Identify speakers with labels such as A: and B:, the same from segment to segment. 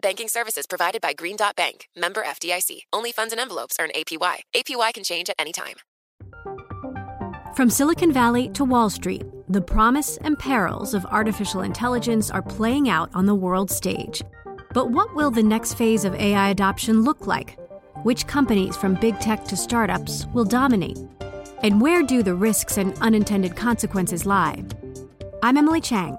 A: Banking services provided by Green Dot Bank, member FDIC. Only funds and envelopes earn APY. APY can change at any time.
B: From Silicon Valley to Wall Street, the promise and perils of artificial intelligence are playing out on the world stage. But what will the next phase of AI adoption look like? Which companies, from big tech to startups, will dominate? And where do the risks and unintended consequences lie? I'm Emily Chang.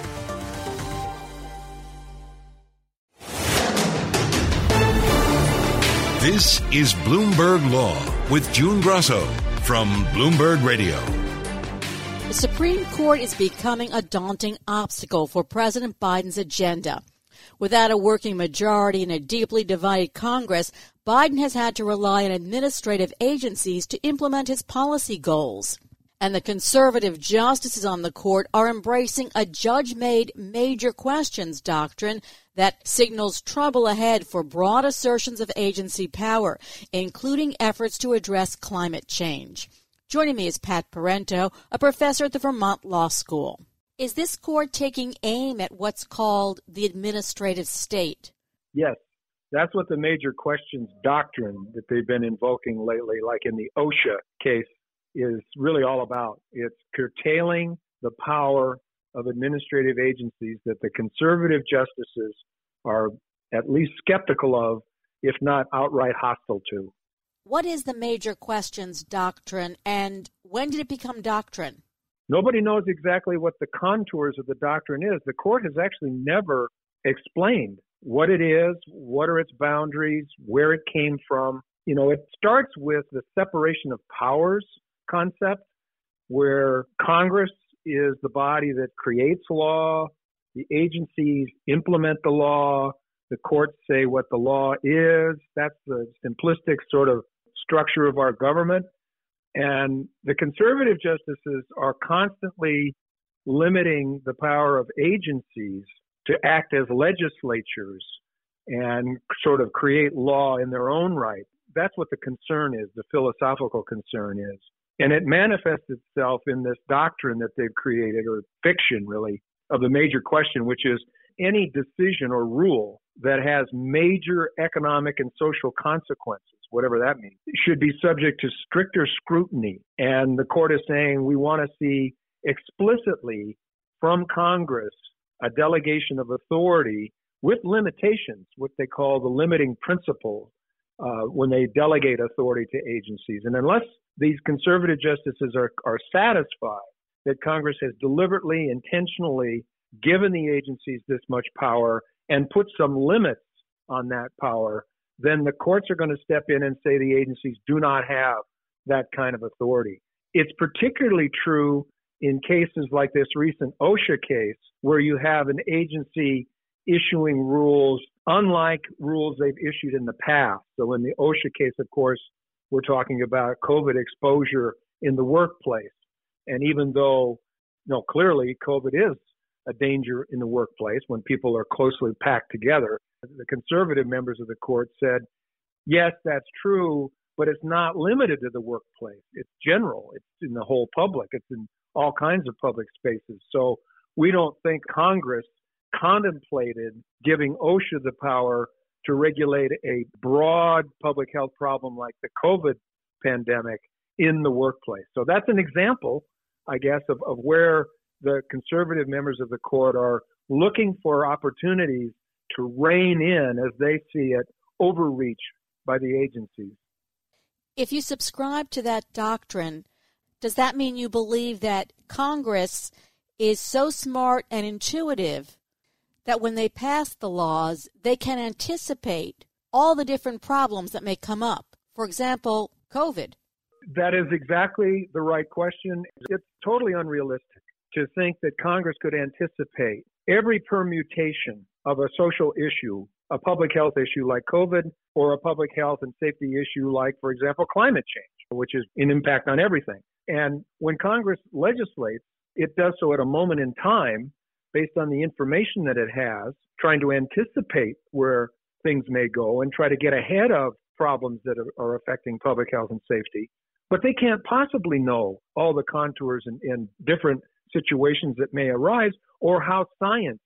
C: This is Bloomberg Law with June Grosso from Bloomberg Radio.
D: The Supreme Court is becoming a daunting obstacle for President Biden's agenda. Without a working majority in a deeply divided Congress, Biden has had to rely on administrative agencies to implement his policy goals. And the conservative justices on the court are embracing a judge made major questions doctrine that signals trouble ahead for broad assertions of agency power, including efforts to address climate change. Joining me is Pat Parenteau, a professor at the Vermont Law School. Is this court taking aim at what's called the administrative state?
E: Yes, that's what the major questions doctrine that they've been invoking lately, like in the OSHA case, is really all about. It's curtailing the power of administrative agencies that the conservative justices are at least skeptical of, if not outright hostile to.
D: What is the major questions doctrine and when did it become doctrine?
E: Nobody knows exactly what the contours of the doctrine is. The court has actually never explained what it is, what are its boundaries, where it came from. You know, it starts with the separation of powers concept, where Congress is the body that creates law, the agencies implement the law, the courts say what the law is. That's the simplistic sort of structure of our government. And the conservative justices are constantly limiting the power of agencies to act as legislatures and sort of create law in their own right. That's what the concern is, the philosophical concern is. And it manifests itself in this doctrine that they've created, or fiction really, of the major question, which is any decision or rule that has major economic and social consequences whatever that means, should be subject to stricter scrutiny. And the court is saying we want to see explicitly from Congress a delegation of authority with limitations, what they call the limiting principle, uh, when they delegate authority to agencies. And unless these conservative justices are, are satisfied that Congress has deliberately, intentionally given the agencies this much power and put some limits on that power, then the courts are going to step in and say the agencies do not have that kind of authority. It's particularly true in cases like this recent OSHA case, where you have an agency issuing rules unlike rules they've issued in the past. So in the OSHA case, of course, we're talking about COVID exposure in the workplace. And even though, you know, clearly COVID is a danger in the workplace when people are closely packed together, the conservative members of the court said, yes, that's true, but it's not limited to the workplace. It's general. It's in the whole public. It's in all kinds of public spaces. So we don't think Congress contemplated giving OSHA the power to regulate a broad public health problem like the COVID pandemic in the workplace. So that's an example, I guess, of, of where the conservative members of the court are looking for opportunities to rein in, as they see it, overreach by the agencies.
D: If you subscribe to that doctrine, does that mean you believe that Congress is so smart and intuitive that when they pass the laws, they can anticipate all the different problems that may come up? For example, COVID.
E: That is exactly the right question. It's totally unrealistic to think that Congress could anticipate every permutation of a social issue, a public health issue like COVID, or a public health and safety issue like, for example, climate change, which is an impact on everything. And when Congress legislates, it does so at a moment in time based on the information that it has, trying to anticipate where things may go and try to get ahead of problems that are, affecting public health and safety. But they can't possibly know all the contours and, different situations that may arise or how science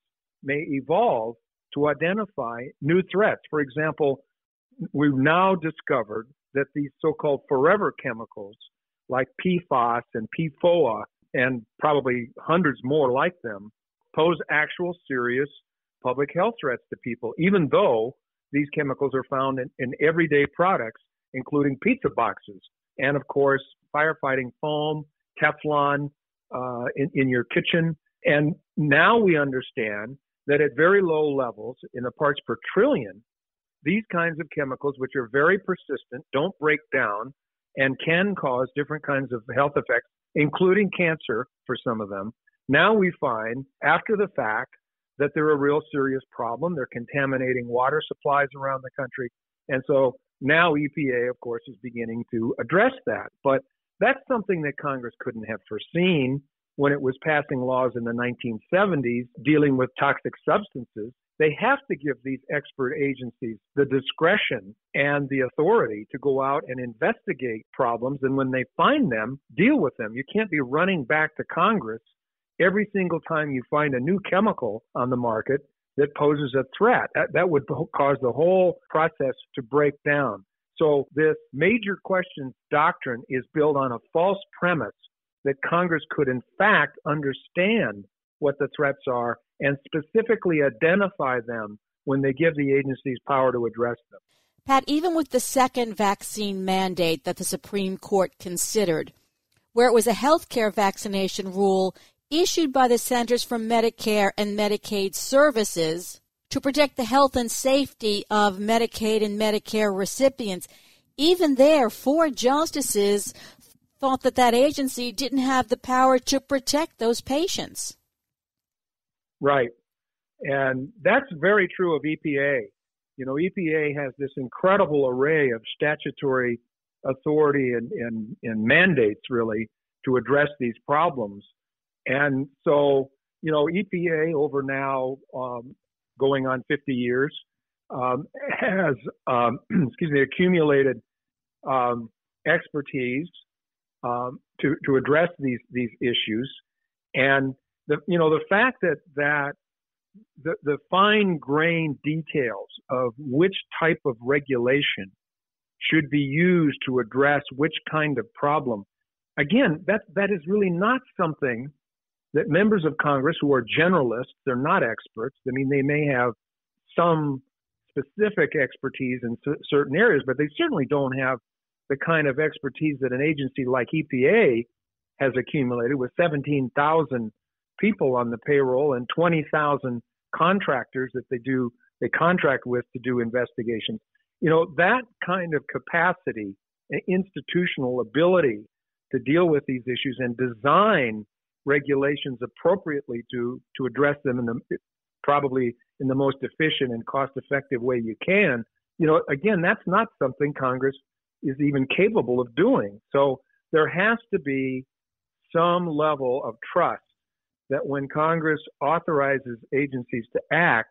E: may evolve to identify new threats. For example, we've now discovered that these so-called forever chemicals like PFAS and PFOA and probably hundreds more like them pose actual serious public health threats to people, even though these chemicals are found in, in everyday products, including pizza boxes and, of course, firefighting foam, Teflon uh, in, in your kitchen. And now we understand that at very low levels, in the parts per trillion, these kinds of chemicals, which are very persistent, don't break down, and can cause different kinds of health effects, including cancer for some of them. Now we find, after the fact, that they're a real serious problem. They're contaminating water supplies around the country. And so now EPA, of course, is beginning to address that. But that's something that Congress couldn't have foreseen when it was passing laws in the 1970s dealing with toxic substances. They have to give these expert agencies the discretion and the authority to go out and investigate problems. And when they find them, deal with them. You can't be running back to Congress every single time you find a new chemical on the market that poses a threat. That, that would cause the whole process to break down. So this major questions doctrine is built on a false premise that Congress could in fact understand what the threats are and specifically identify them when they give the agencies power to address them.
D: Pat, even with the second vaccine mandate that the Supreme Court considered, where it was a health care vaccination rule issued by the Centers for Medicare and Medicaid Services to protect the health and safety of Medicaid and Medicare recipients. Even there, four justices thought that that agency didn't have the power to protect those patients.
E: Right. And that's very true of EPA. You know, EPA has this incredible array of statutory authority and, and, and mandates, really, to address these problems. And so, you know, EPA over now um, going on 50 years um, has, um, excuse me, accumulated um, expertise um, to to address these these issues, and the you know the fact that that the, the fine grained details of which type of regulation should be used to address which kind of problem. Again, that that is really not something that members of Congress who are generalists, they're not experts. I mean, they may have some specific expertise in c- certain areas, but they certainly don't have the kind of expertise that an agency like EPA has accumulated with 17,000 people on the payroll and 20,000 contractors that they do they contract with to do investigations. You know, that kind of capacity, institutional ability to deal with these issues and design regulations appropriately to to address them in the probably in the most efficient and cost effective way you can. You know again that's not something congress is even capable of doing. So there has to be some level of trust that when congress authorizes agencies to act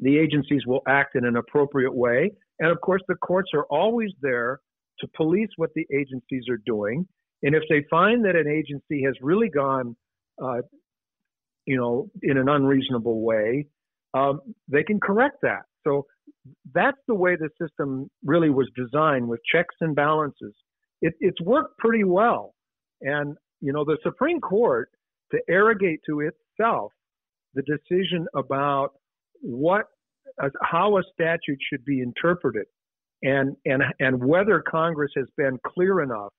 E: the agencies will act in an appropriate way. And of course the courts are always there to police what the agencies are doing and if they find that an agency has really gone uh, you know, in an unreasonable way, um, they can correct that. So that's the way the system really was designed with checks and balances. It, it's worked pretty well. And, you know, the Supreme Court to arrogate to itself the decision about what, uh, how a statute should be interpreted and, and, and whether Congress has been clear enough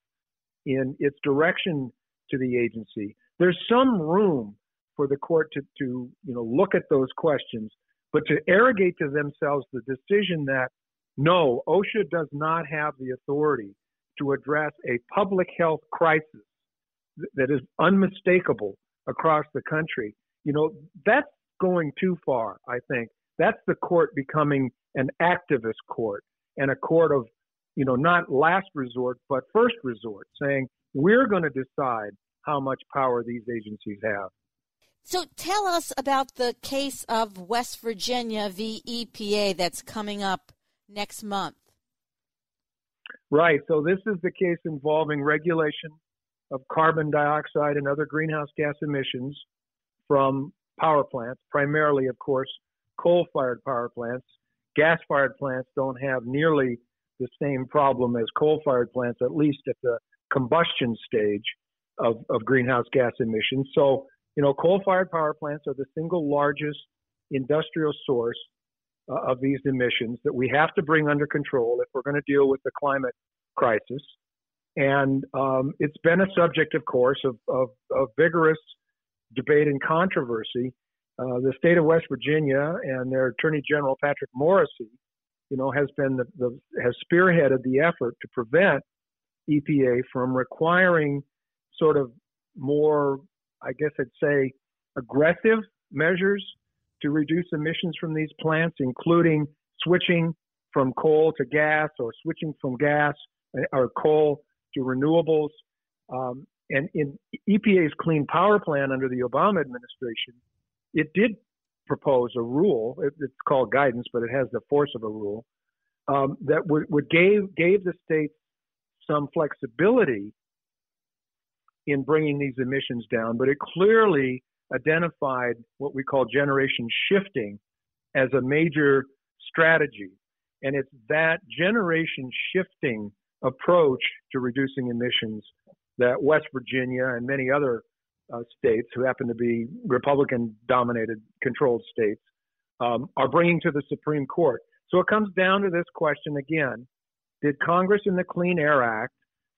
E: in its direction to the agency. There's some room for the court to, to you know, look at those questions, but to arrogate to themselves the decision that no, OSHA does not have the authority to address a public health crisis that is unmistakable across the country. You know, that's going too far, I think. That's the court becoming an activist court and a court of, you know, not last resort, but first resort, saying we're going to decide how much power these agencies have.
D: So tell us about the case of West Virginia v. EPA that's coming up next month.
E: Right. So this is the case involving regulation of carbon dioxide and other greenhouse gas emissions from power plants, primarily, of course, coal fired power plants. Gas fired plants don't have nearly the same problem as coal fired plants, at least at the combustion stage of, of greenhouse gas emissions. So, you know, coal fired power plants are the single largest industrial source uh, of these emissions that we have to bring under control if we're going to deal with the climate crisis. And um, it's been a subject, of course, of, of, of vigorous debate and controversy. Uh, the state of West Virginia and their Attorney General Patrick Morrisey, you know, has been the, the has spearheaded the effort to prevent EPA from requiring sort of more, I guess I'd say, aggressive measures to reduce emissions from these plants, including switching from coal to gas or switching from gas uh, or coal to renewables. Um, and in EPA's Clean Power Plan under the Obama administration, it did propose a rule. It, it's called guidance, but it has the force of a rule um, that would, would gave gave the states some flexibility in bringing these emissions down, but it clearly identified what we call generation shifting as a major strategy. And it's that generation shifting approach to reducing emissions that West Virginia and many other uh, states who happen to be Republican dominated controlled states um, are bringing to the Supreme Court. So it comes down to this question again Did Congress in the Clean Air Act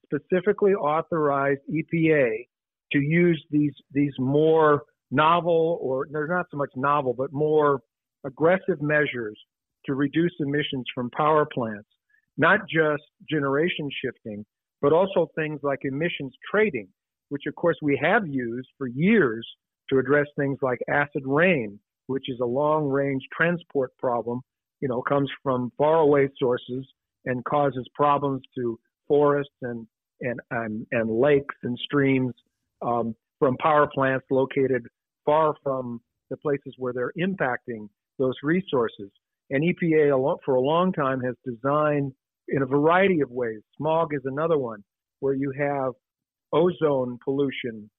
E: specifically authorize EPA to use these, these more novel, or they're not so much novel, but more aggressive measures to reduce emissions from power plants? Not just generation shifting, but also things like emissions trading, which of course we have used for years to address things like acid rain, which is a long range transport problem, you know, comes from faraway sources and causes problems to forests and, and, and, and lakes and streams um, from power plants located far from the places where they're impacting those resources. And EPA for a long time has designed in a variety of ways. Smog is another one where you have ozone pollution,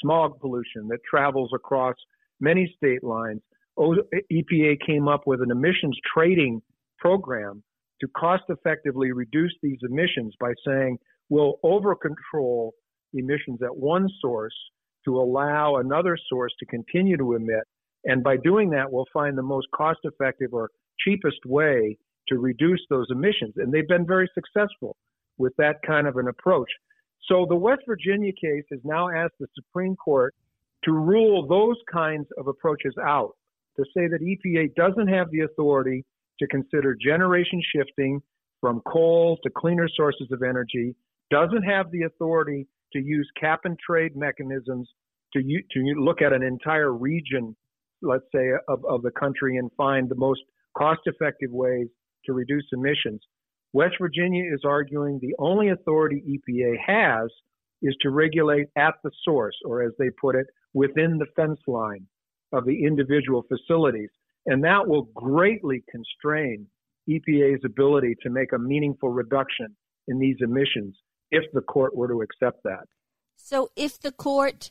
E: smog pollution that travels across many state lines. EPA came up with an emissions trading program to cost effectively reduce these emissions by saying we'll over control emissions at one source to allow another source to continue to emit. And by doing that, we'll find the most cost effective or cheapest way to reduce those emissions. And they've been very successful with that kind of an approach. So the West Virginia case has now asked the Supreme Court to rule those kinds of approaches out, to say that EPA doesn't have the authority to consider generation shifting from coal to cleaner sources of energy, doesn't have the authority to use cap and trade mechanisms to, to look at an entire region, let's say, of, of the country and find the most cost effective ways to reduce emissions. West Virginia is arguing the only authority EPA has is to regulate at the source, or as they put it, within the fence line of the individual facilities. And that will greatly constrain EPA's ability to make a meaningful reduction in these emissions if the court were to accept that.
D: So if the court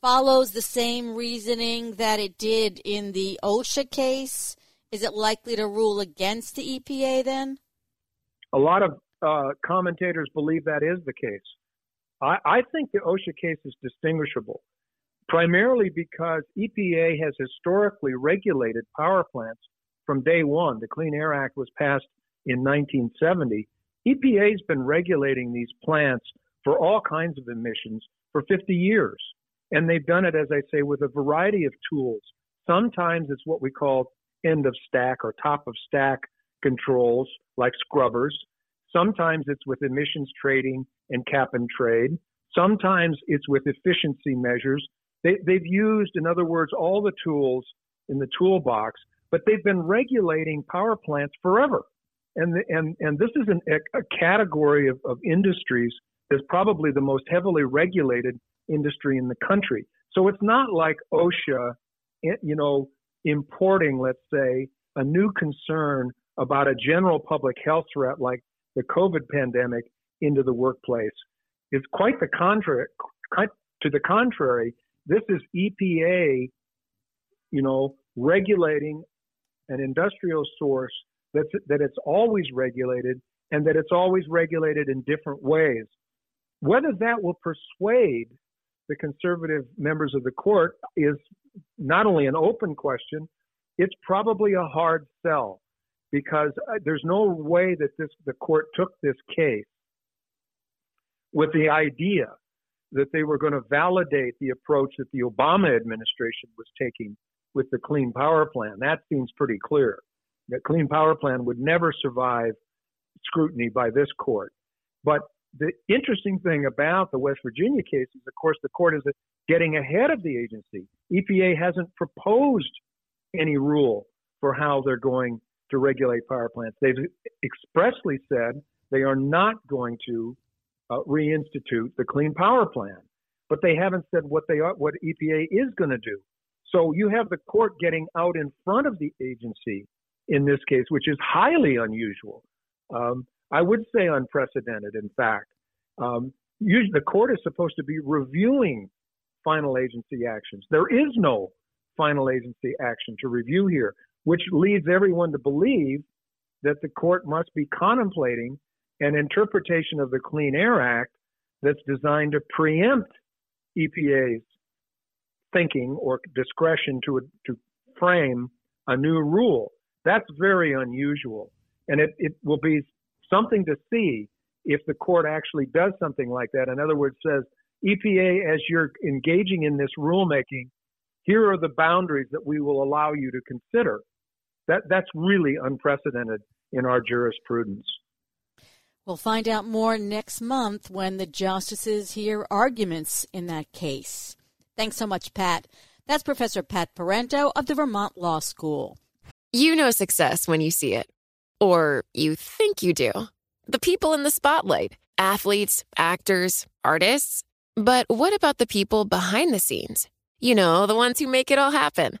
D: follows the same reasoning that it did in the OSHA case? Is it likely to rule against the EPA then?
E: A lot of uh, commentators believe that is the case. I, I think the OSHA case is distinguishable, primarily because EPA has historically regulated power plants from day one. The Clean Air Act was passed in 1970. EPA's been regulating these plants for all kinds of emissions for 50 years. And they've done it, as I say, with a variety of tools. Sometimes it's what we call end of stack or top of stack controls, like scrubbers. Sometimes it's with emissions trading and cap and trade. Sometimes it's with efficiency measures. They, have used, in other words, all the tools in the toolbox, but they've been regulating power plants forever. And, the, and, and this is an, a, category of, of industries that's probably the most heavily regulated industry in the country. So it's not like OSHA, eh, you know, importing, let's say, a new concern about a general public health threat like the COVID pandemic into the workplace. It's quite the contrary. To the contrary, this is EPA, you know, regulating an industrial source that's, that it's always regulated and that it's always regulated in different ways. Whether that will persuade the conservative members of the court is not only an open question, it's probably a hard sell because uh, there's no way that this the court took this case with the idea that they were going to validate the approach that the Obama administration was taking with the Clean Power Plan. That seems pretty clear. The Clean Power Plan would never survive scrutiny by this court. But the interesting thing about the West Virginia case is, of course, the court is getting ahead of the agency. EPA hasn't proposed any rule for how they're going to regulate power plants. They've expressly said they are not going to uh, reinstitute the Clean Power Plan, but they haven't said what they are, what EPA is going to do. So you have the court getting out in front of the agency in this case, which is highly unusual. Um, I would say unprecedented, in fact. Um, usually the court is supposed to be reviewing final agency actions. There is no final agency action to review here, which leads everyone to believe that the court must be contemplating an interpretation of the Clean Air Act that's designed to preempt EPA's thinking or discretion to, to frame a new rule. That's very unusual. And it, it will be something to see if the court actually does something like that. In other words, says, EPA, as you're engaging in this rulemaking, here are the boundaries that we will allow you to consider. That, that's really unprecedented in our jurisprudence.
D: We'll find out more next month when the justices hear arguments in that case. Thanks so much, Pat. That's Professor Pat Parenteau of the Vermont Law School.
A: You know success when you see it, or you think you do. The people in the spotlight athletes, actors, artists. But what about the people behind the scenes? You know, the ones who make it all happen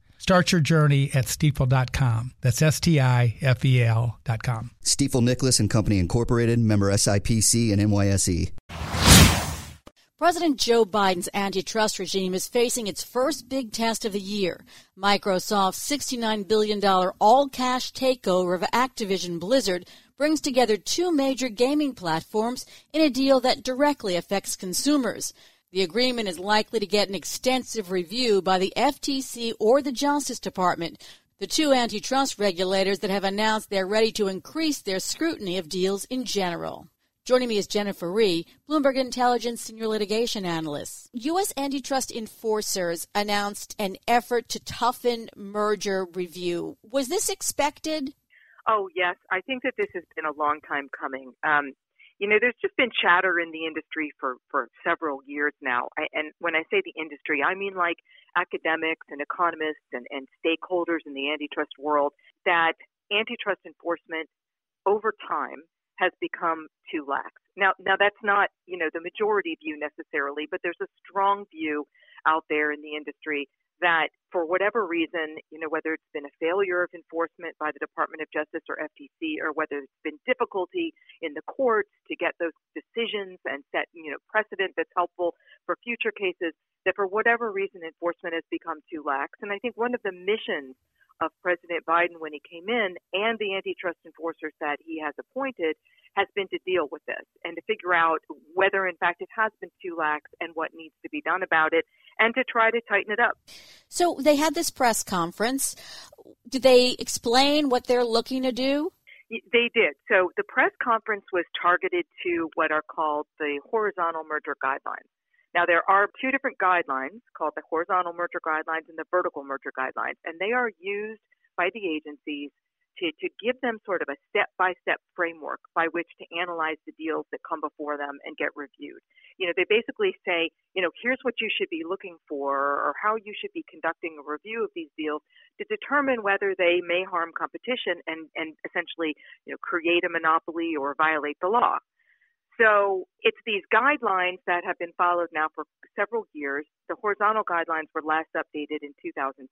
F: Start your journey at stifel.com. That's S T I F E L.com.
G: Stifel Nicolaus and Company Incorporated, member SIPC and NYSE.
D: President Joe Biden's antitrust regime is facing its first big test of the year. Microsoft's $69 billion all cash takeover of Activision Blizzard brings together two major gaming platforms in a deal that directly affects consumers. The agreement is likely to get an extensive review by the FTC or the Justice Department, the two antitrust regulators that have announced they're ready to increase their scrutiny of deals in general. Joining me is Jennifer Rie, Bloomberg Intelligence Senior Litigation Analyst. U.S. antitrust enforcers announced an effort to toughen merger review. Was this expected?
H: Oh, yes. I think that this has been a long time coming. Um, you know, there's just been chatter in the industry for, for several years now. I, and when I say the industry, I mean like academics and economists and, and stakeholders in the antitrust world that antitrust enforcement over time has become too lax. Now, now that's not, you know, the majority view necessarily, but there's a strong view out there in the industry that for whatever reason, you know, whether it's been a failure of enforcement by the Department of Justice or FTC, or whether it's been difficulty in the courts to get those decisions and set, you know, precedent that's helpful for future cases, that for whatever reason enforcement has become too lax. And I think one of the missions of President Biden when he came in and the antitrust enforcers that he has appointed has been to deal with this and to figure out whether, in fact, it has been too lax and what needs to be done about it and to try to tighten it up.
D: So they had this press conference. Did they explain what they're looking to do?
H: They did. So the press conference was targeted to what are called the horizontal merger guidelines. Now, there are two different guidelines called the horizontal merger guidelines and the vertical merger guidelines, and they are used by the agencies to, to give them sort of a step by step framework by which to analyze the deals that come before them and get reviewed. You know, they basically say, you know, here's what you should be looking for or how you should be conducting a review of these deals to determine whether they may harm competition and, and essentially, you know, create a monopoly or violate the law. So it's these guidelines that have been followed now for several years. The horizontal guidelines were last updated in 2010.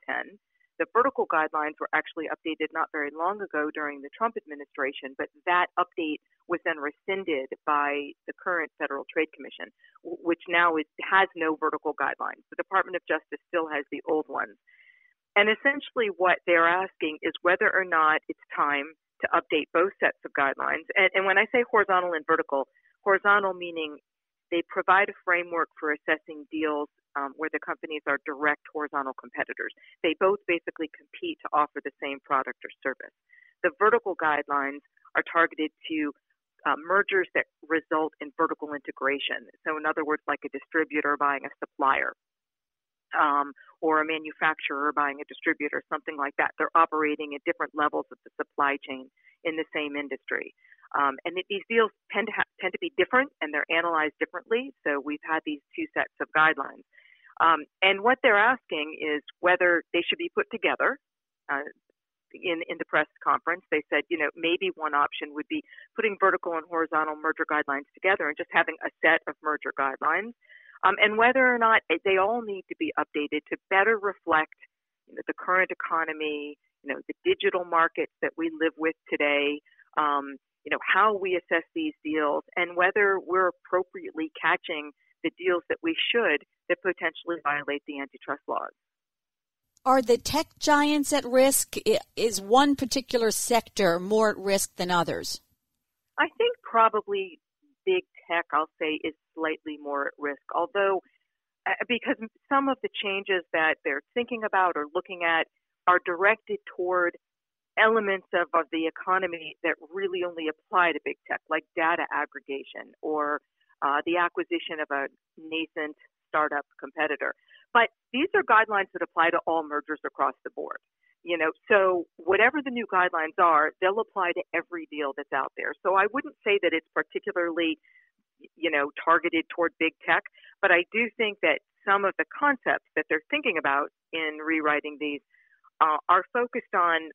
H: The vertical guidelines were actually updated not very long ago during the Trump administration, but that update was then rescinded by the current Federal Trade Commission, which now is, has no vertical guidelines. The Department of Justice still has the old ones. And essentially, what they're asking is whether or not it's time to update both sets of guidelines. And, and when I say horizontal and vertical, horizontal meaning they provide a framework for assessing deals um, where the companies are direct horizontal competitors. They both basically compete to offer the same product or service. The vertical guidelines are targeted to uh, mergers that result in vertical integration. So, in other words, like a distributor buying a supplier. Um, or a manufacturer buying a distributor, something like that. They're operating at different levels of the supply chain in the same industry. Um, and these deals tend to ha- tend to be different, and they're analyzed differently. So we've had these two sets of guidelines. Um, and what they're asking is whether they should be put together. Uh, in in the press conference, they said, you know, maybe one option would be putting vertical and horizontal merger guidelines together and just having a set of merger guidelines, um, and whether or not they all need to be updated to better reflect you know, the current economy, you know, the digital markets that we live with today, um, you know, how we assess these deals and whether we're appropriately catching the deals that we should that potentially violate the antitrust laws.
D: Are the tech giants at risk? Is one particular sector more at risk than others?
H: I think probably big tech, I'll say, is slightly more at risk, although uh, because some of the changes that they're thinking about or looking at are directed toward elements of, of the economy that really only apply to big tech, like data aggregation or uh, the acquisition of a nascent startup competitor. But these are guidelines that apply to all mergers across the board. You know, so whatever the new guidelines are, they'll apply to every deal that's out there. So I wouldn't say that it's particularly, you know, targeted toward big tech, but I do think that some of the concepts that they're thinking about in rewriting these uh, are focused on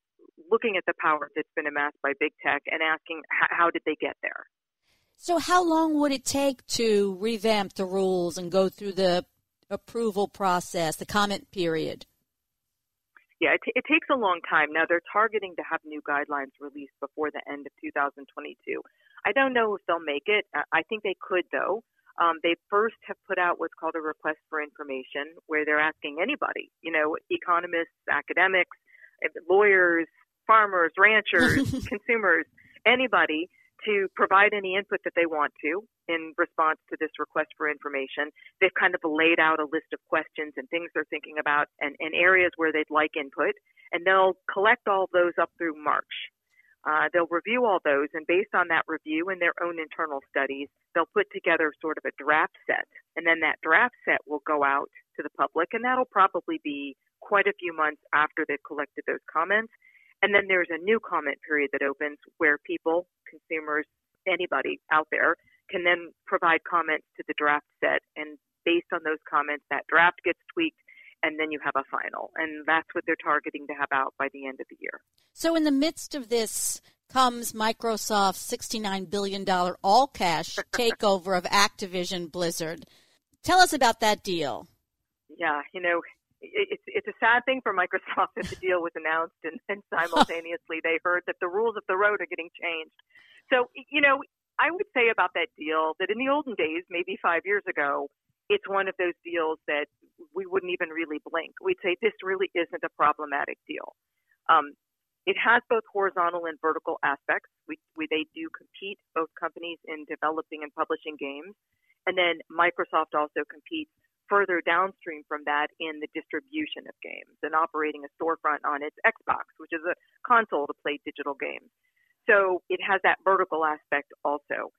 H: looking at the power that's been amassed by big tech and asking how did they get there.
D: So, how long would it take to revamp the rules and go through the approval process, the comment period?
H: Yeah, it, t- it takes a long time. Now, they're targeting to have new guidelines released before the end of 2022. I don't know if they'll make it. I think they could, though. Um, they first have put out what's called a request for information, where they're asking anybody, you know, economists, academics, lawyers, farmers, ranchers, consumers, anybody to provide any input that they want to in response to this request for information. They've kind of laid out a list of questions and things they're thinking about and, and areas where they'd like input, and they'll collect all those up through March. Uh, they'll review all those, and based on that review and their own internal studies, they'll put together sort of a draft set. And then that draft set will go out to the public, and that'll probably be quite a few months after they've collected those comments. And then there's a new comment period that opens where people, consumers, anybody out there can then provide comments to the draft set. And based on those comments, that draft gets tweaked and then you have a final. And that's what they're targeting to have out by the end of the year.
D: So, in the midst of this comes Microsoft's $69 billion all cash takeover of Activision Blizzard. Tell us about that deal.
H: Yeah, you know, it's it's a sad thing for Microsoft that the deal was announced and, and simultaneously they heard that the rules of the road are getting changed. So you know, I would say about that deal that in the olden days, maybe five years ago, it's one of those deals that we wouldn't even really blink. We'd say this really isn't a problematic deal. Um, it has both horizontal and vertical aspects. We, we, they do compete, both companies, in developing and publishing games. And then Microsoft also competes further downstream from that in the distribution of games and operating a storefront on its Xbox, which is a console to play digital games. So it has that vertical aspect also.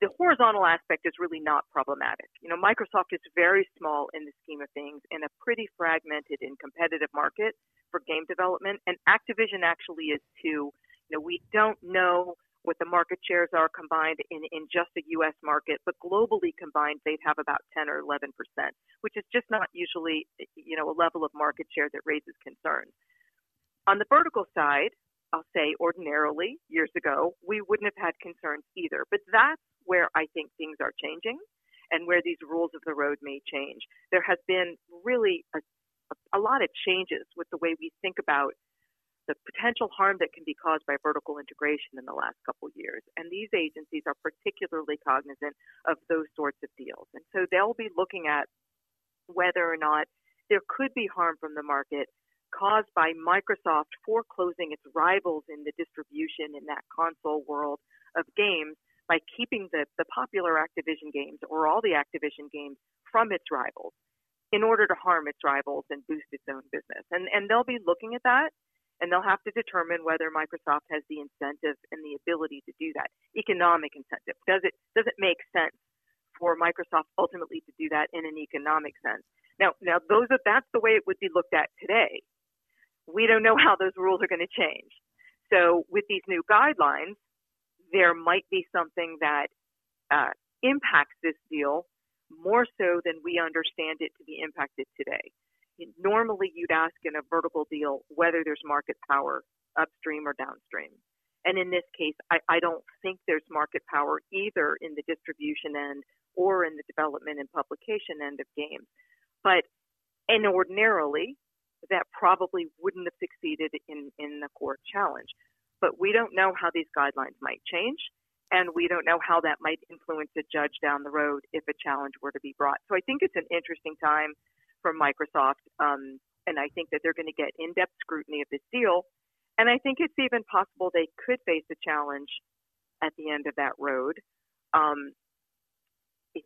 H: The horizontal aspect is really not problematic. You know, Microsoft is very small in the scheme of things in a pretty fragmented and competitive market for game development, and Activision actually is too. You know, we don't know what the market shares are combined in, in just the U.S. market, but globally combined, they'd have about 10 or 11 percent, which is just not usually, you know, a level of market share that raises concerns. On the vertical side, I'll say ordinarily years ago, we wouldn't have had concerns either. But that's where I think things are changing and where these rules of the road may change. There has been really a, a lot of changes with the way we think about the potential harm that can be caused by vertical integration in the last couple years. And these agencies are particularly cognizant of those sorts of deals. And so they'll be looking at whether or not there could be harm from the market caused by Microsoft foreclosing its rivals in the distribution in that console world of games by keeping the, the popular Activision games or all the Activision games from its rivals in order to harm its rivals and boost its own business. And, and they'll be looking at that and they'll have to determine whether Microsoft has the incentive and the ability to do that. Economic incentive. Does it does it make sense for Microsoft ultimately to do that in an economic sense? Now now those are that's the way it would be looked at today. We don't know how those rules are going to change. So with these new guidelines, there might be something that uh, impacts this deal more so than we understand it to be impacted today normally you'd ask in a vertical deal whether there's market power upstream or downstream. And in this case, I, I don't think there's market power either in the distribution end or in the development and publication end of games. But and ordinarily, that probably wouldn't have succeeded in, in the court challenge. But we don't know how these guidelines might change, and we don't know how that might influence a judge down the road if a challenge were to be brought. So I think it's an interesting time from Microsoft, um, and I think that they're going to get in-depth scrutiny of this deal. And I think it's even possible they could face a challenge at the end of that road. Um,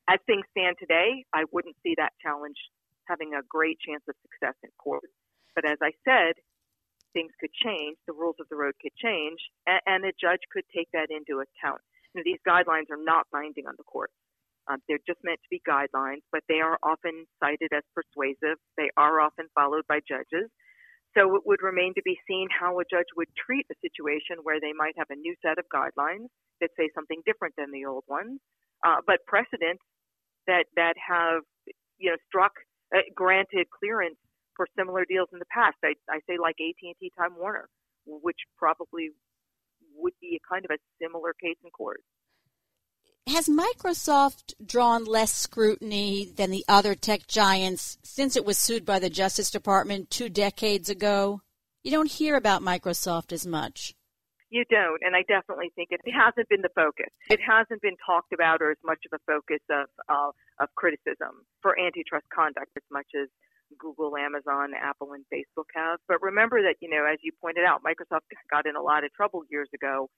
H: as things stand today, I wouldn't see that challenge having a great chance of success in court. But as I said, things could change, the rules of the road could change, and, and a judge could take that into account. these guidelines are not binding on the court. Um, they're just meant to be guidelines, but they are often cited as persuasive. They are often followed by judges. So it would remain to be seen how a judge would treat a situation where they might have a new set of guidelines that say something different than the old ones, uh, but precedents that that have you know struck uh, granted clearance for similar deals in the past. I, I say like AT&T Time Warner, which probably would be a kind of a similar case in court.
D: Has Microsoft drawn less scrutiny than the other tech giants since it was sued by the Justice Department two decades ago? You don't hear about Microsoft as much.
H: You don't, and I definitely think it hasn't been the focus. It hasn't been talked about or as much of a focus of of criticism for antitrust conduct as much as Google, Amazon, Apple, and Facebook have. But remember that you know, as you pointed out, Microsoft got in a lot of trouble years ago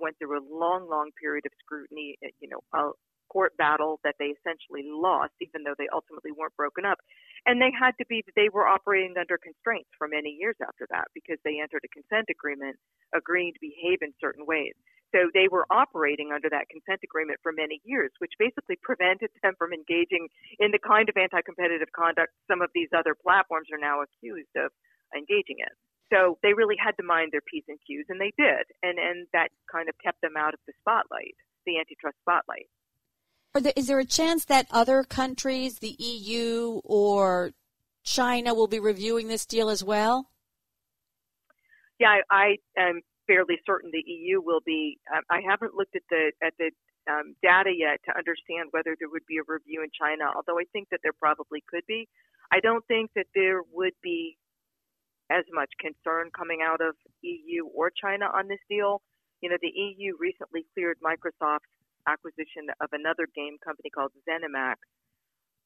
H: went through a long, long period of scrutiny, eh, you know, a court battle that they essentially lost, even though they ultimately weren't broken up. And they had to be, they were operating under constraints for many years after that because they entered a consent agreement agreeing to behave in certain ways. So they were operating under that consent agreement for many years, which basically prevented them from engaging in the kind of anti competitive conduct some of these other platforms are now accused of engaging in. So they really had to mind their P's and Q's, and they did. And, and that kind of kept them out of the spotlight, the antitrust spotlight.
D: Is there a chance that other countries, the EU or China, will be reviewing this deal as well?
H: Yeah, I, I am fairly certain the EU will be. Um, I haven't looked at the at the um, data yet to understand whether there would be a review in China, although I think that there probably could be. I don't think that there would be as much concern coming out of EU or China on this deal. You know, the EU recently cleared Microsoft's acquisition of another game company called ZeniMax,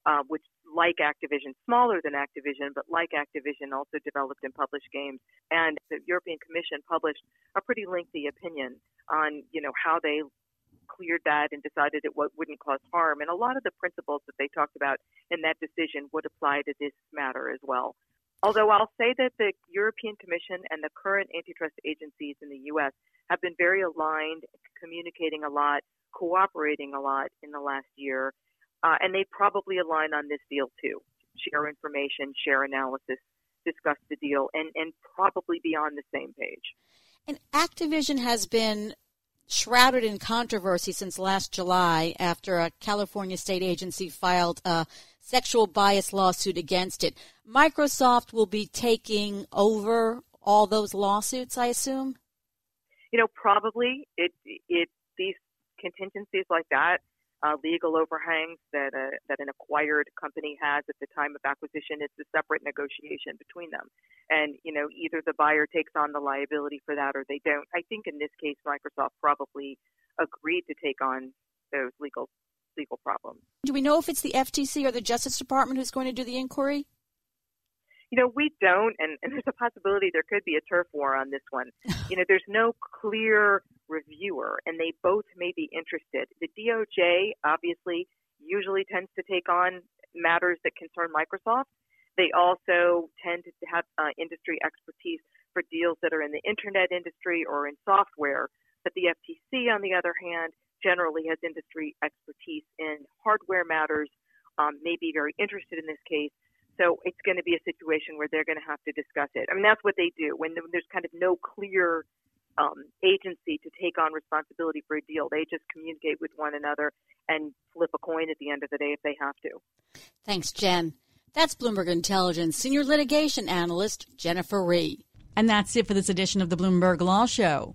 H: uh, which, like Activision, smaller than Activision, but like Activision, also developed and published games. And the European Commission published a pretty lengthy opinion on, you know, how they cleared that and decided it wouldn't cause harm. And a lot of the principles that they talked about in that decision would apply to this matter as well. Although I'll say that the European Commission and the current antitrust agencies in the U.S. have been very aligned, communicating a lot, cooperating a lot in the last year, uh, and they probably align on this deal too. Share information, share analysis, discuss the deal, and, and probably be on the same page.
D: And Activision has been shrouded in controversy since last July after a California state agency filed a sexual bias lawsuit against it. Microsoft will be taking over all those lawsuits, I assume.
H: You know, probably it it these contingencies like that, uh, legal overhangs that a, that an acquired company has at the time of acquisition. It's a separate negotiation between them, and you know either the buyer takes on the liability for that or they don't. I think in this case, Microsoft probably agreed to take on those legal legal problems.
D: Do we know if it's the FTC or the Justice Department who's going to do the inquiry?
H: You know, we don't, and, and there's a possibility there could be a turf war on this one. you know, there's no clear reviewer, and they both may be interested. The DOJ obviously usually tends to take on matters that concern Microsoft. They also tend to have uh, industry expertise for deals that are in the internet industry or in software. But the FTC, on the other hand, generally has industry expertise in hardware matters, um, may be very interested in this case. So it's going to be a situation where they're going to have to discuss it. I mean, that's what they do when there's kind of no clear um, agency to take on responsibility for a deal. They just communicate with one another and flip a coin at the end of the day if they have to.
D: Thanks, Jen. That's Bloomberg Intelligence senior litigation analyst Jennifer Rie.
I: And that's it for this edition of the Bloomberg Law Show.